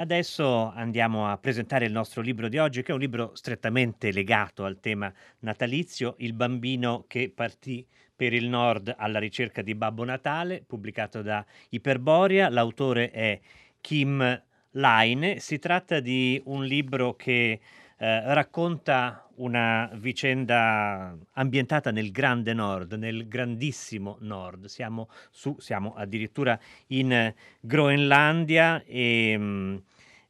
Adesso andiamo a presentare il nostro libro di oggi, che è un libro strettamente legato al tema natalizio, Il bambino che partì per il nord alla ricerca di Babbo Natale, pubblicato da Iperboria. L'autore è Kim Line. Si tratta di un libro che eh, racconta una vicenda ambientata nel grande nord, nel grandissimo nord. Siamo, su, siamo addirittura in Groenlandia e, mm, e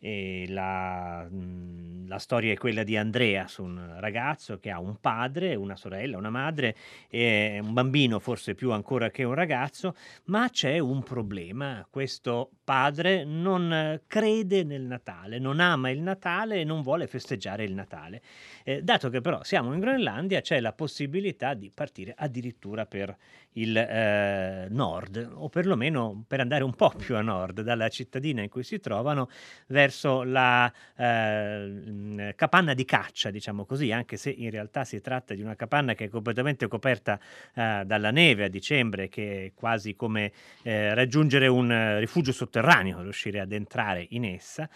la, mm, la, storia è quella di Andreas, un ragazzo che ha un padre, una sorella, una madre, un bambino forse più ancora che un ragazzo, ma c'è un problema. Questo padre non crede nel Natale, non ama il Natale e non vuole festeggiare il Natale. Eh, dato che però siamo in Groenlandia, c'è la possibilità di partire addirittura per il eh, nord, o perlomeno per andare un po' più a nord, dalla cittadina in cui si trovano verso la eh, capanna di caccia, diciamo così, anche se in realtà si tratta di una capanna che è completamente coperta eh, dalla neve a dicembre, che è quasi come eh, raggiungere un rifugio sotterraneo, riuscire ad entrare in essa.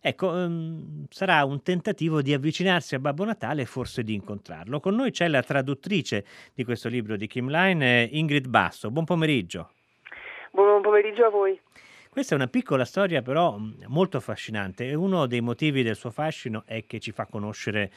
Ecco, um, sarà un tentativo di avvicinarsi a Babbo Natale e forse di incontrarlo. Con noi c'è la traduttrice di questo libro di Kim Line, Ingrid Basso. Buon pomeriggio. Buon pomeriggio a voi. Questa è una piccola storia però molto affascinante e uno dei motivi del suo fascino è che ci fa conoscere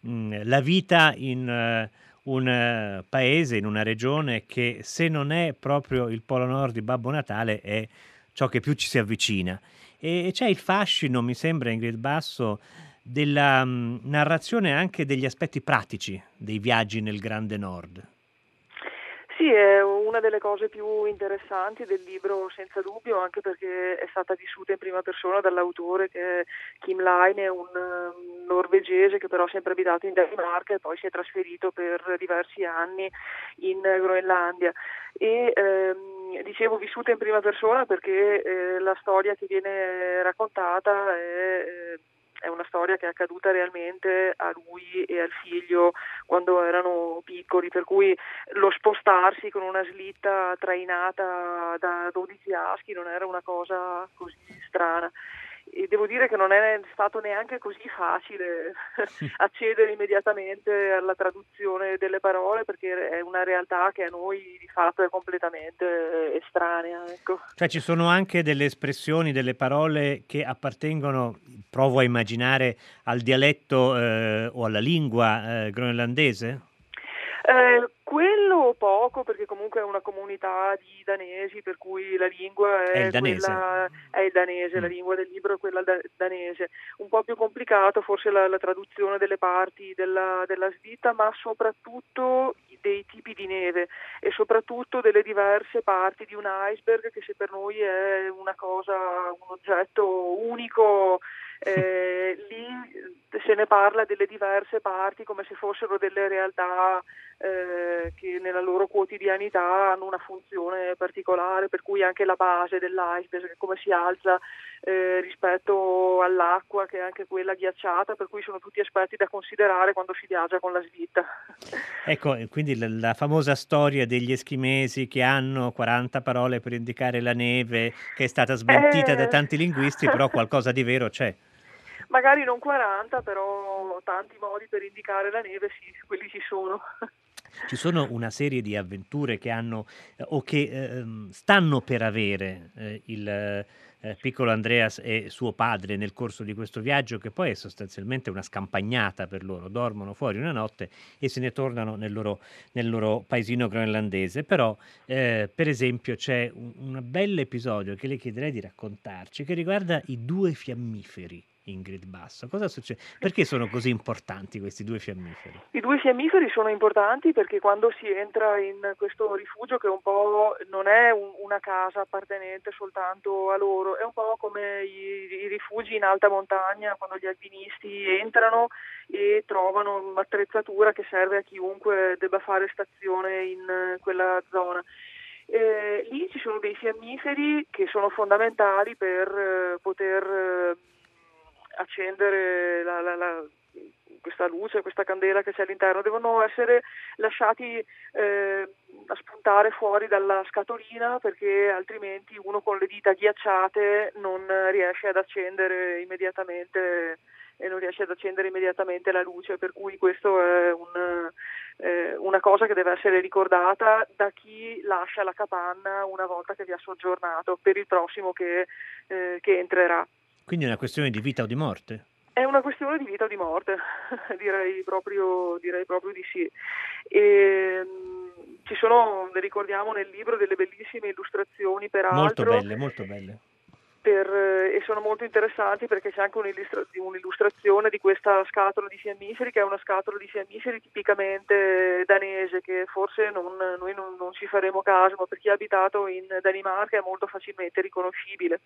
mh, la vita in uh, un uh, paese, in una regione che se non è proprio il polo nord di Babbo Natale è ciò che più ci si avvicina. E c'è il fascino, mi sembra, Ingrid Basso, della mh, narrazione anche degli aspetti pratici dei viaggi nel Grande Nord. Sì, è una delle cose più interessanti del libro, senza dubbio, anche perché è stata vissuta in prima persona dall'autore che è Kim Line, un um, norvegese che però ha sempre abitato in Danimarca e poi si è trasferito per diversi anni in Groenlandia. E, ehm, dicevo vissuta in prima persona perché eh, la storia che viene raccontata è... Eh, è una storia che è accaduta realmente a lui e al figlio quando erano piccoli, per cui lo spostarsi con una slitta trainata da 12 aschi non era una cosa così strana e devo dire che non è stato neanche così facile accedere immediatamente alla traduzione delle parole perché è una realtà che a noi di fatto è completamente estranea. Ecco. Cioè ci sono anche delle espressioni, delle parole che appartengono, provo a immaginare, al dialetto eh, o alla lingua eh, groenlandese? Eh, quello poco perché comunque è una comunità di danesi per cui la lingua è, è il danese, quella, è il danese mm. la lingua del libro è quella da, danese. Un po' più complicato forse la, la traduzione delle parti della, della slitta ma soprattutto dei tipi di neve e soprattutto delle diverse parti di un iceberg che se per noi è una cosa, un oggetto unico eh, lì se ne parla delle diverse parti come se fossero delle realtà eh, che nella loro quotidianità hanno una funzione particolare, per cui anche la base dell'iceberg, come si alza eh, rispetto all'acqua, che è anche quella ghiacciata, per cui sono tutti aspetti da considerare quando si viaggia con la slitta. Ecco, quindi la, la famosa storia degli eschimesi che hanno 40 parole per indicare la neve, che è stata smentita eh... da tanti linguisti, però qualcosa di vero c'è magari non 40, però tanti modi per indicare la neve, sì, quelli ci sono. Ci sono una serie di avventure che hanno eh, o che eh, stanno per avere eh, il eh, piccolo Andreas e suo padre nel corso di questo viaggio, che poi è sostanzialmente una scampagnata per loro. Dormono fuori una notte e se ne tornano nel loro, nel loro paesino groenlandese. Però, eh, per esempio, c'è un, un bel episodio che le chiederei di raccontarci che riguarda i due fiammiferi Ingrid Basso. Cosa succede? Perché sono così importanti questi due fiammiferi? I due fiammiferi sono importanti perché quando si entra in questo rifugio che un po' non è un, una casa appartenente soltanto a loro, è un po' come i, i rifugi in alta montagna quando gli alpinisti entrano e trovano un'attrezzatura che serve a chiunque debba fare stazione in quella zona. Eh, lì ci sono dei fiammiferi che sono fondamentali per eh, poter eh, accendere la, la, la, questa luce, questa candela che c'è all'interno, devono essere lasciati eh, a spuntare fuori dalla scatolina perché altrimenti uno con le dita ghiacciate non riesce ad accendere immediatamente e non riesce ad accendere immediatamente la luce, per cui questo è un, eh, una cosa che deve essere ricordata da chi lascia la capanna una volta che vi ha soggiornato per il prossimo che, eh, che entrerà. Quindi è una questione di vita o di morte? È una questione di vita o di morte, direi, proprio, direi proprio di sì. E, mh, ci sono, ne ricordiamo nel libro, delle bellissime illustrazioni, peraltro. Molto belle, molto belle. Per, e sono molto interessanti perché c'è anche un'illustra- un'illustrazione di questa scatola di fiammiferi che è una scatola di fiammiferi tipicamente danese che forse non, noi non, non ci faremo caso ma per chi ha abitato in Danimarca è molto facilmente riconoscibile.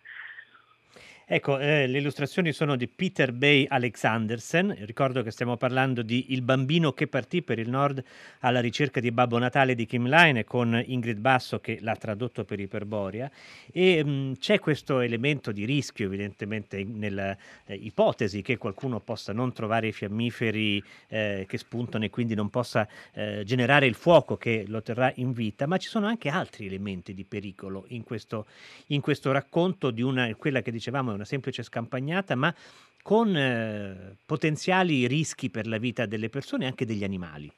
Ecco, eh, le illustrazioni sono di Peter Bay Alexandersen, ricordo che stiamo parlando di Il bambino che partì per il nord alla ricerca di Babbo Natale di Kim Line con Ingrid Basso che l'ha tradotto per Iperboria e mh, mm, c'è questo elemento di rischio evidentemente nella eh, che qualcuno possa non trovare i fiammiferi eh, che spuntano e quindi non possa eh, generare il fuoco che lo terrà in vita, ma ci sono anche altri elementi di pericolo in questo, in questo racconto di una, quella che dicevamo una semplice scampagnata, ma con eh, potenziali rischi per la vita delle persone e anche degli animali.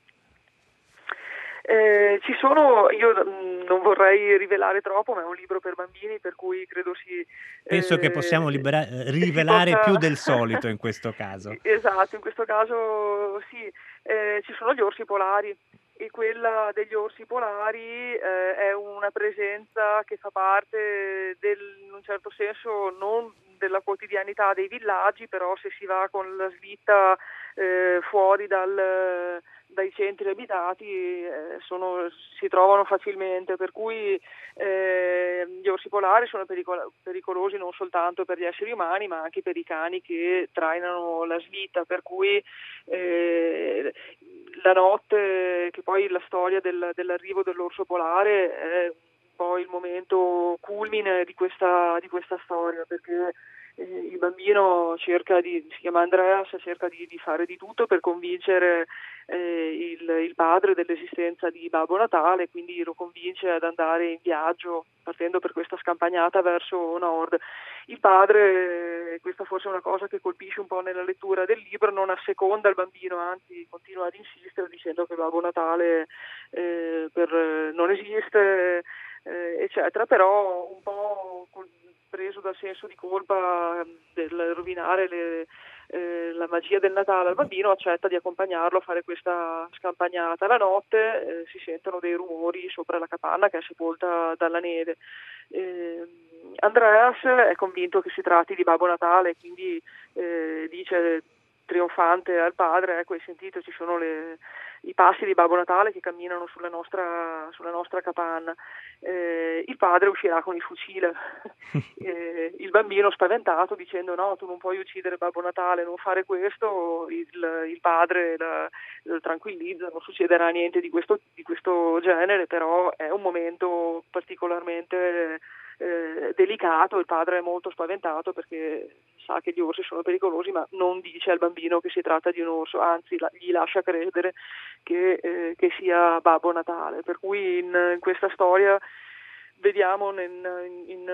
Eh, ci sono, io mm, non vorrei rivelare troppo, ma è un libro per bambini, per cui credo si... Penso eh, che possiamo libera- rivelare possa... più del solito in questo caso. esatto, in questo caso sì, eh, ci sono gli orsi polari e quella degli orsi polari eh, è una presenza che fa parte del, in un certo senso non della quotidianità dei villaggi, però se si va con la slitta eh, fuori dal, dai centri abitati eh, sono, si trovano facilmente, per cui eh, gli orsi polari sono pericolo- pericolosi non soltanto per gli esseri umani ma anche per i cani che trainano la slitta, per cui eh, la notte, che poi la storia del, dell'arrivo dell'orso polare è il momento culmine di questa, di questa storia, perché il bambino cerca di, si chiama Andreas, cerca di, di fare di tutto per convincere eh, il, il, padre dell'esistenza di Babbo Natale, quindi lo convince ad andare in viaggio partendo per questa scampagnata verso nord. Il padre, questa forse è una cosa che colpisce un po' nella lettura del libro, non asseconda il bambino, anzi continua ad insistere dicendo che Babbo Natale eh, per, non esiste, eh, eccetera, però un po' preso dal senso di colpa ehm, del rovinare le, eh, la magia del Natale al bambino, accetta di accompagnarlo a fare questa scampagnata. La notte eh, si sentono dei rumori sopra la capanna che è sepolta dalla neve. Eh, Andreas è convinto che si tratti di Babbo Natale, quindi eh, dice trionfante al padre, ecco hai sentito ci sono le, i passi di Babbo Natale che camminano sulla nostra, sulla nostra capanna. Eh, il padre uscirà con il fucile, eh, il bambino spaventato dicendo no, tu non puoi uccidere Babbo Natale, non fare questo, il, il padre la, la, tranquillizza, non succederà niente di questo, di questo genere, però è un momento particolarmente eh, delicato, il padre è molto spaventato perché sa che gli orsi sono pericolosi, ma non dice al bambino che si tratta di un orso, anzi la, gli lascia credere che, eh, che, sia Babbo Natale. Per cui in, in questa storia vediamo in, in,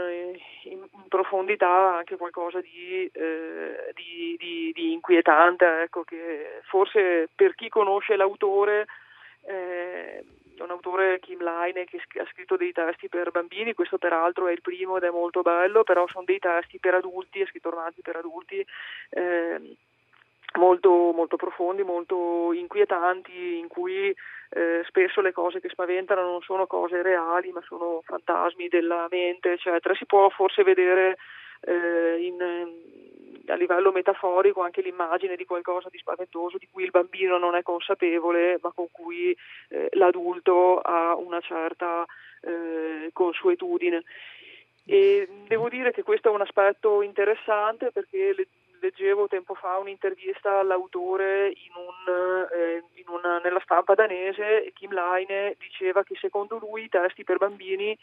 in, profondità anche qualcosa di, eh, di, di, di inquietante, ecco, che forse per chi conosce l'autore eh, un autore Kim Line che ha scritto dei testi per bambini, questo peraltro è il primo ed è molto bello, però sono dei testi per adulti, ha scritto romanzi per adulti eh, molto, molto, profondi, molto inquietanti, in cui eh, spesso le cose che spaventano non sono cose reali, ma sono fantasmi della mente, eccetera. Si può forse vedere eh, in, a livello metaforico anche l'immagine di qualcosa di spaventoso di cui il bambino non è consapevole ma con cui eh, l'adulto ha una certa eh, consuetudine. E devo dire che questo è un aspetto interessante perché le, leggevo tempo fa un'intervista all'autore in un, eh, in una, nella stampa danese Kim Leine diceva che secondo lui i testi per bambini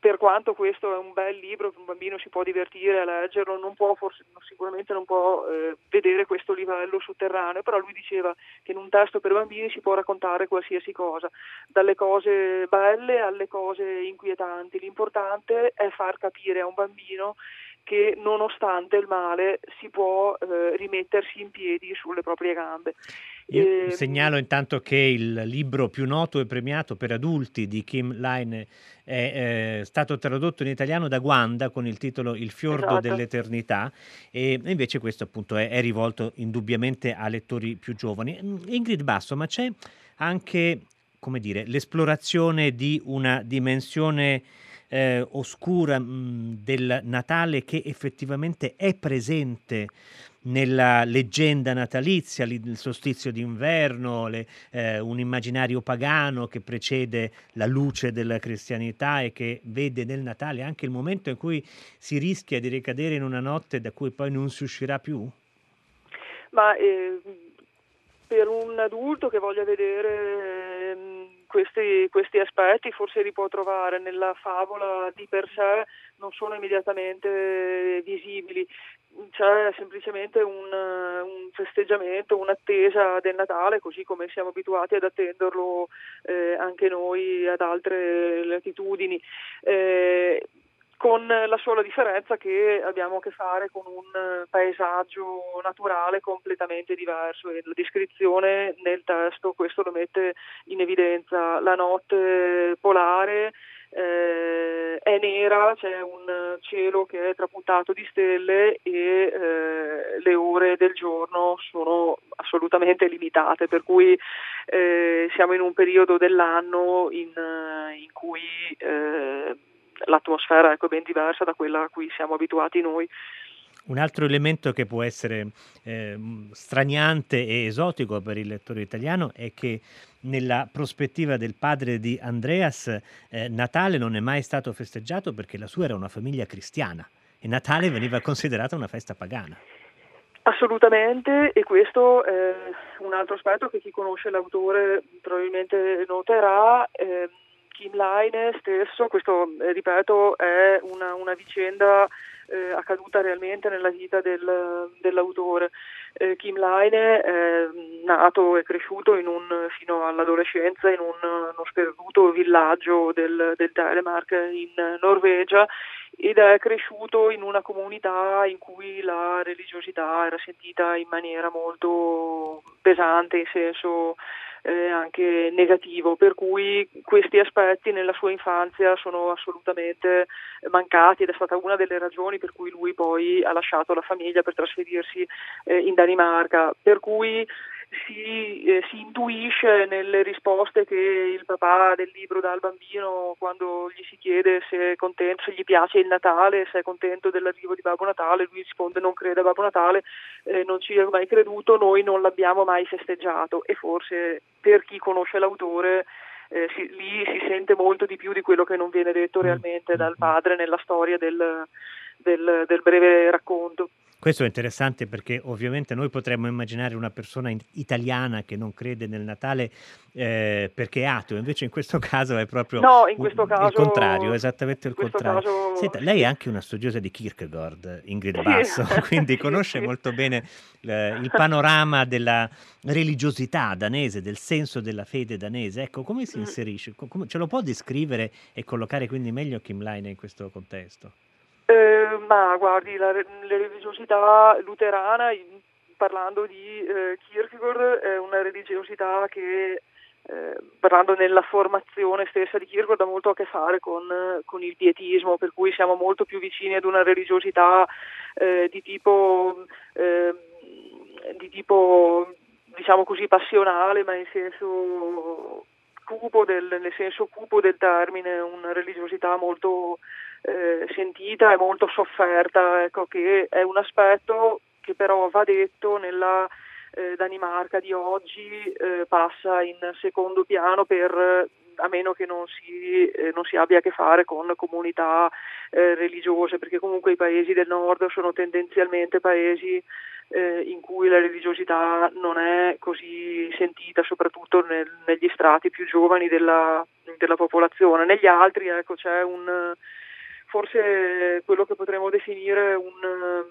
per quanto questo è un bel libro, un bambino si può divertire a leggerlo, non può forse, sicuramente non può eh, vedere questo livello sotterraneo, però lui diceva che in un testo per bambini si può raccontare qualsiasi cosa, dalle cose belle alle cose inquietanti. L'importante è far capire a un bambino che nonostante il male si può eh, rimettersi in piedi sulle proprie gambe. Io e... Ehm, segnalo intanto che il libro più noto e premiato per adulti di Kim Line è eh, stato tradotto in italiano da Guanda con il titolo Il fiordo esatto. dell'eternità e invece questo appunto è, è, rivolto indubbiamente a lettori più giovani. Mm, Ingrid Basso, ma c'è anche, come dire, l'esplorazione di una dimensione eh, oscura mh, mm, del Natale che effettivamente è presente nella leggenda natalizia, il solstizio d'inverno, le, eh, un immaginario pagano che precede la luce della cristianità e che vede nel Natale anche il momento in cui si rischia di ricadere in una notte da cui poi non si uscirà più? Ma eh, per un adulto che voglia vedere eh, questi, questi, aspetti forse li può trovare nella favola di per sé, non sono immediatamente visibili c'è semplicemente un, un, festeggiamento, un'attesa del Natale, così come siamo abituati ad attenderlo eh, anche noi ad altre latitudini. Eh, con la sola differenza che abbiamo a che fare con un paesaggio naturale completamente diverso e la descrizione nel testo questo lo mette in evidenza. La notte polare eh, è nera, c'è un cielo che è trapuntato di stelle e eh, le ore del giorno sono assolutamente limitate, per cui eh, siamo in un periodo dell'anno in, in cui eh, l'atmosfera ecco, è ben diversa da quella a cui siamo abituati noi. Un altro elemento che può essere eh, straniante e esotico per il lettore italiano è che nella prospettiva del padre di Andreas eh, Natale non è mai stato festeggiato perché la sua era una famiglia cristiana e Natale veniva considerata una festa pagana. Assolutamente, e questo è un altro aspetto che chi conosce l'autore probabilmente noterà. Eh, Kim Line stesso, questo eh, ripeto è una, una vicenda eh, accaduta realmente nella vita del, dell'autore. Eh, Kim Line è nato e cresciuto un, fino all'adolescenza in un, uno sperduto villaggio del, del Telemark in Norvegia ed è cresciuto in una comunità in cui la religiosità era sentita in maniera molto pesante, in senso eh, anche negativo, per cui questi aspetti nella sua infanzia sono assolutamente mancati ed è stata una delle ragioni per cui lui poi ha lasciato la famiglia per trasferirsi eh, in Danimarca. Per cui si, eh, si, intuisce nelle risposte che il papà del libro dà al bambino quando gli si chiede se, contento, se gli piace il Natale, se è contento dell'arrivo di Babbo Natale, lui risponde non crede a Babbo Natale, eh, non ci è mai creduto, noi non l'abbiamo mai festeggiato e forse per chi conosce l'autore eh, si, lì si sente molto di più di quello che non viene detto realmente dal padre nella storia del, del, del breve racconto. Questo è interessante perché ovviamente noi potremmo immaginare una persona italiana che non crede nel Natale eh, perché è ateo, invece in questo caso è proprio no, caso, il contrario, esattamente il contrario. Caso... Senta, lei è anche una studiosa di Kierkegaard, Ingrid Basso, sì. quindi conosce sì. molto bene eh, il panorama della religiosità danese, del senso della fede danese. Ecco, come si mm. inserisce? Come, ce lo può descrivere e collocare quindi meglio Kim Line in questo contesto? Eh, ma guardi, la, la religiosità luterana, parlando di eh, Kierkegaard, è una religiosità che, eh, parlando nella formazione stessa di Kierkegaard, ha molto a che fare con, con, il pietismo, per cui siamo molto più vicini ad una religiosità eh, di tipo, ehm, di tipo, diciamo così, passionale, ma in senso cupo del, nel senso cupo del termine, una religiosità molto eh, sentita e molto sofferta, ecco, che è un aspetto che però va detto nella eh, Danimarca di oggi eh, passa in secondo piano per a meno che non si, eh, non si, abbia a che fare con comunità eh, religiose, perché comunque i paesi del nord sono tendenzialmente paesi eh, in cui la religiosità non è così sentita, soprattutto nel, negli strati più giovani della, della popolazione. Negli altri ecco, c'è un forse quello che potremmo definire un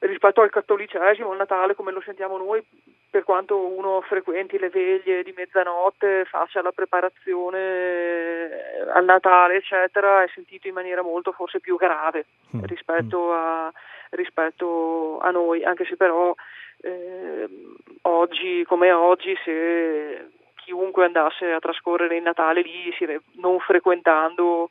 rispetto al cattolicesimo, il Natale come lo sentiamo noi, per quanto uno frequenti le veglie di mezzanotte, faccia la preparazione eh, al Natale, eccetera, è sentito in maniera molto forse più grave mm. rispetto, a, rispetto a noi, anche se però eh, oggi come oggi se chiunque andasse a trascorrere il Natale lì, non frequentando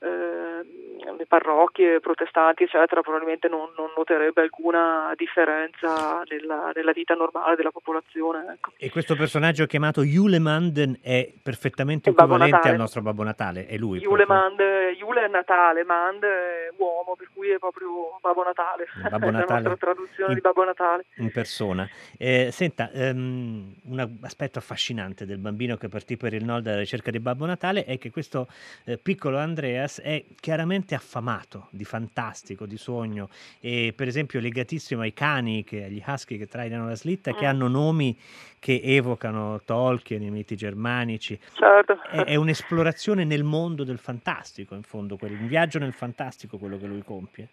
eh, le parrocchie protestanti eccetera probabilmente non, non noterebbe alcuna differenza nella, nella, vita normale della popolazione. Ecco. E questo personaggio chiamato Julemanden è perfettamente equivalente al nostro Babbo Natale, è lui? Julemand, Jule è Natale, Mand è uomo, per cui è proprio Babbo Natale, Babbo Natale la traduzione in, di Babbo Natale. In persona. Eh, senta, um, un aspetto affascinante del bambino che partì per il nord alla ricerca di Babbo Natale è che questo eh, piccolo Andreas Lucas è chiaramente affamato di fantastico, di sogno e per esempio legatissimo ai cani, che, agli husky che trainano la slitta, che mm. hanno nomi che evocano Tolkien, i miti germanici. Certo. È, è, un'esplorazione nel mondo del fantastico, in fondo, un viaggio nel fantastico quello che lui compie.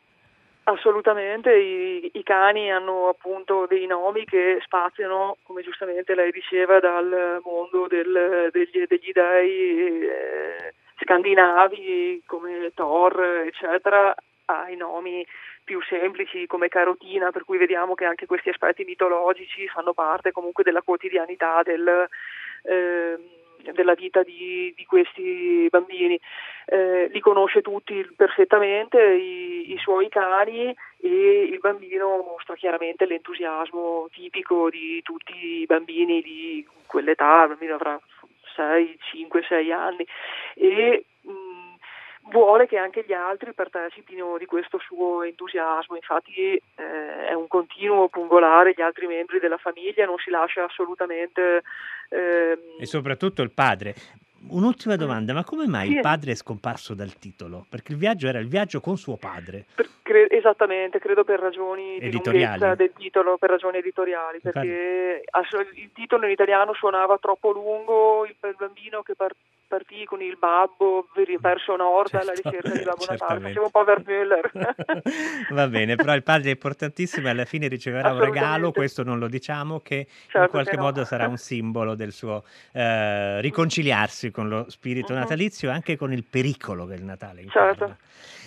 Assolutamente, I, i, cani hanno appunto dei nomi che spaziano, come giustamente lei diceva, dal mondo del, degli, degli dei eh, scandinavi come Thor, eccetera, ai nomi più semplici come carotina, per cui vediamo che anche questi aspetti mitologici fanno parte comunque della quotidianità del, eh, della vita di, di questi bambini. Eh, li conosce tutti perfettamente, i, i, suoi cani e il bambino mostra chiaramente l'entusiasmo tipico di tutti i bambini di quell'età, il bambino avrà 6, 5, 6 anni e mh, vuole che anche gli altri partecipino di questo suo entusiasmo, infatti eh, è un continuo pungolare gli altri membri della famiglia, non si lascia assolutamente... Eh, e soprattutto il padre. Un'ultima domanda, ma come mai sì. il padre è scomparso dal titolo? Perché il viaggio era il viaggio con suo padre. Per, cre- esattamente, credo per ragioni editoriali del titolo, per ragioni editoriali, perché il titolo in italiano suonava troppo lungo, il, il bambino che par- partì con il babbo verso nord certo, alla ricerca di Babbo Natale, faceva un po' Wertmüller. Va bene, però il padre è importantissimo e alla fine riceverà un regalo, questo non lo diciamo, che certo in qualche modo no. sarà un simbolo del suo eh, riconciliarsi con lo spirito uh-huh. natalizio e anche con il pericolo che il Natale incarna. Certo.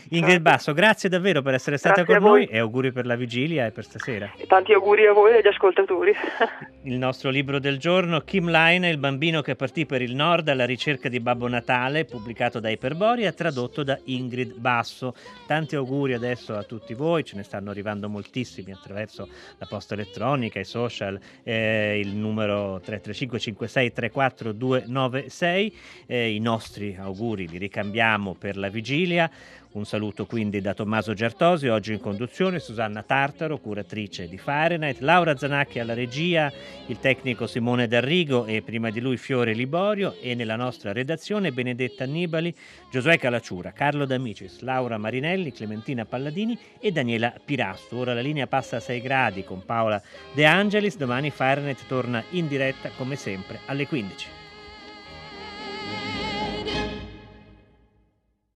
Ingrid certo. Basso, grazie davvero per essere stata grazie con noi e auguri per la vigilia e per stasera. E tanti auguri a voi e agli ascoltatori. il nostro libro del giorno, Kim Line, il bambino che partì per il nord alla ricerca di Babbo Natale, pubblicato da Iperboria, tradotto da Ingrid Basso. Tanti auguri adesso a tutti voi, ce ne stanno arrivando moltissimi attraverso la posta elettronica, i social, eh, il numero 335 56 34 296. Eh, I nostri auguri li ricambiamo per la vigilia. Un saluto quindi da Tommaso Giartosi, oggi in conduzione Susanna Tartaro, curatrice di Fahrenheit, Laura Zanacchi alla regia, il tecnico Simone D'Arrigo e prima di lui Fiore Liborio e nella nostra redazione Benedetta Annibali, Giosuè Calacciura, Carlo D'Amicis, Laura Marinelli, Clementina Palladini e Daniela Pirasto. Ora la linea passa a 6 gradi con Paola De Angelis, domani Fahrenheit torna in diretta come sempre alle 15.